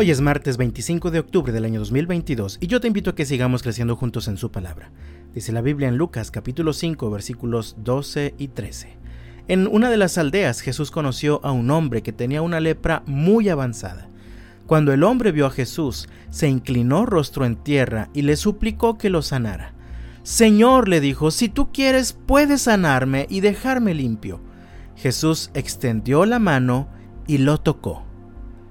Hoy es martes 25 de octubre del año 2022 y yo te invito a que sigamos creciendo juntos en su palabra. Dice la Biblia en Lucas capítulo 5 versículos 12 y 13. En una de las aldeas Jesús conoció a un hombre que tenía una lepra muy avanzada. Cuando el hombre vio a Jesús, se inclinó rostro en tierra y le suplicó que lo sanara. Señor, le dijo, si tú quieres, puedes sanarme y dejarme limpio. Jesús extendió la mano y lo tocó.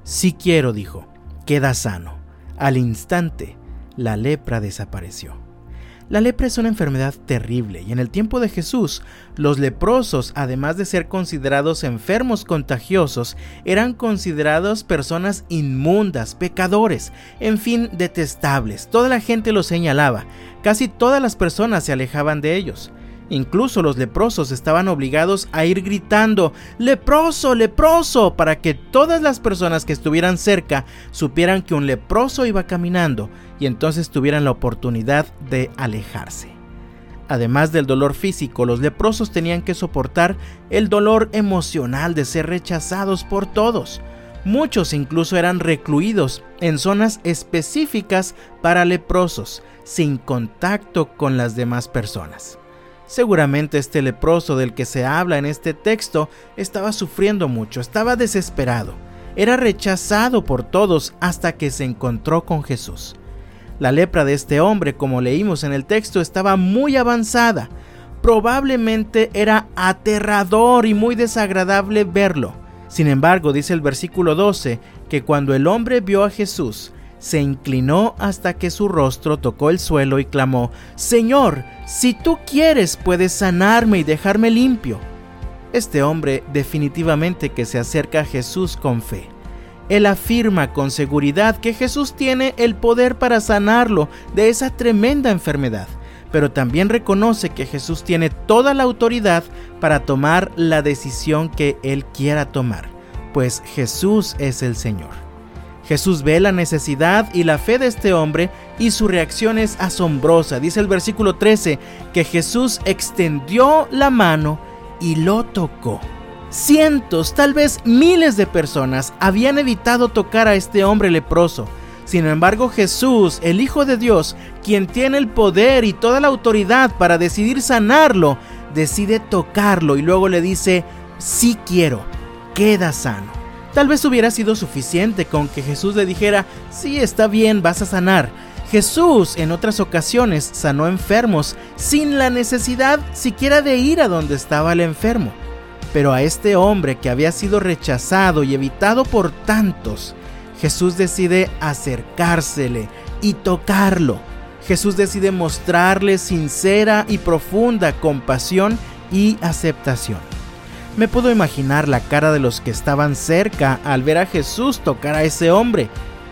Si quiero, dijo queda sano. Al instante, la lepra desapareció. La lepra es una enfermedad terrible y en el tiempo de Jesús, los leprosos, además de ser considerados enfermos contagiosos, eran considerados personas inmundas, pecadores, en fin, detestables. Toda la gente los señalaba, casi todas las personas se alejaban de ellos. Incluso los leprosos estaban obligados a ir gritando, leproso, leproso, para que todas las personas que estuvieran cerca supieran que un leproso iba caminando y entonces tuvieran la oportunidad de alejarse. Además del dolor físico, los leprosos tenían que soportar el dolor emocional de ser rechazados por todos. Muchos incluso eran recluidos en zonas específicas para leprosos, sin contacto con las demás personas. Seguramente este leproso del que se habla en este texto estaba sufriendo mucho, estaba desesperado, era rechazado por todos hasta que se encontró con Jesús. La lepra de este hombre, como leímos en el texto, estaba muy avanzada. Probablemente era aterrador y muy desagradable verlo. Sin embargo, dice el versículo 12, que cuando el hombre vio a Jesús, se inclinó hasta que su rostro tocó el suelo y clamó, Señor, si tú quieres puedes sanarme y dejarme limpio. Este hombre definitivamente que se acerca a Jesús con fe. Él afirma con seguridad que Jesús tiene el poder para sanarlo de esa tremenda enfermedad, pero también reconoce que Jesús tiene toda la autoridad para tomar la decisión que él quiera tomar, pues Jesús es el Señor. Jesús ve la necesidad y la fe de este hombre y su reacción es asombrosa. Dice el versículo 13 que Jesús extendió la mano y lo tocó. Cientos, tal vez miles de personas habían evitado tocar a este hombre leproso. Sin embargo, Jesús, el Hijo de Dios, quien tiene el poder y toda la autoridad para decidir sanarlo, decide tocarlo y luego le dice, sí quiero, queda sano. Tal vez hubiera sido suficiente con que Jesús le dijera, sí, está bien, vas a sanar. Jesús en otras ocasiones sanó enfermos sin la necesidad siquiera de ir a donde estaba el enfermo. Pero a este hombre que había sido rechazado y evitado por tantos, Jesús decide acercársele y tocarlo. Jesús decide mostrarle sincera y profunda compasión y aceptación. Me puedo imaginar la cara de los que estaban cerca al ver a Jesús tocar a ese hombre.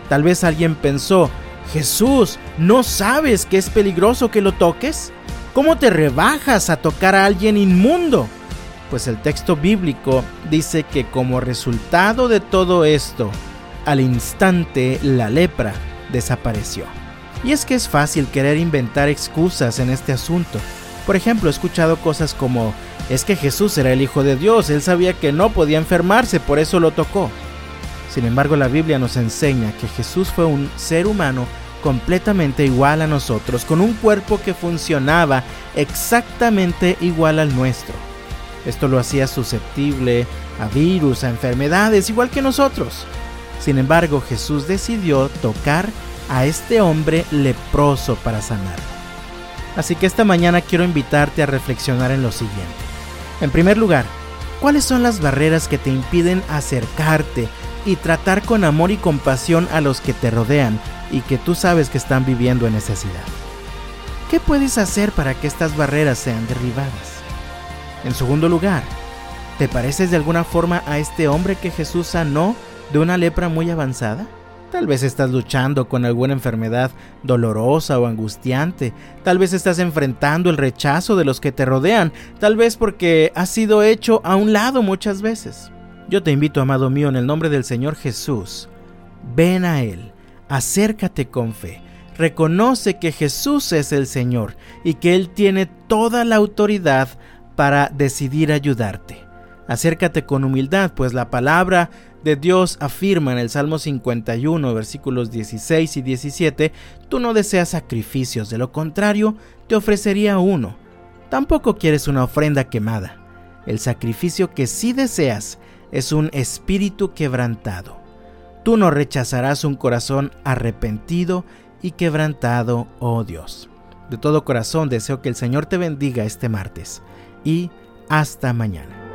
Tal vez alguien pensó, Jesús, ¿no sabes que es peligroso que lo toques? ¿Cómo te rebajas a tocar a alguien inmundo? Pues el texto bíblico dice que como resultado de todo esto, al instante la lepra desapareció. Y es que es fácil querer inventar excusas en este asunto. Por ejemplo, he escuchado cosas como, es que Jesús era el Hijo de Dios, él sabía que no podía enfermarse, por eso lo tocó. Sin embargo, la Biblia nos enseña que Jesús fue un ser humano completamente igual a nosotros, con un cuerpo que funcionaba exactamente igual al nuestro. Esto lo hacía susceptible a virus, a enfermedades, igual que nosotros. Sin embargo, Jesús decidió tocar a este hombre leproso para sanar. Así que esta mañana quiero invitarte a reflexionar en lo siguiente. En primer lugar, ¿cuáles son las barreras que te impiden acercarte y tratar con amor y compasión a los que te rodean y que tú sabes que están viviendo en necesidad? ¿Qué puedes hacer para que estas barreras sean derribadas? En segundo lugar, ¿te pareces de alguna forma a este hombre que Jesús sanó de una lepra muy avanzada? Tal vez estás luchando con alguna enfermedad dolorosa o angustiante. Tal vez estás enfrentando el rechazo de los que te rodean. Tal vez porque has sido hecho a un lado muchas veces. Yo te invito, amado mío, en el nombre del Señor Jesús. Ven a Él. Acércate con fe. Reconoce que Jesús es el Señor y que Él tiene toda la autoridad para decidir ayudarte. Acércate con humildad, pues la palabra de Dios afirma en el Salmo 51, versículos 16 y 17, tú no deseas sacrificios, de lo contrario, te ofrecería uno. Tampoco quieres una ofrenda quemada. El sacrificio que sí deseas es un espíritu quebrantado. Tú no rechazarás un corazón arrepentido y quebrantado, oh Dios. De todo corazón deseo que el Señor te bendiga este martes y hasta mañana.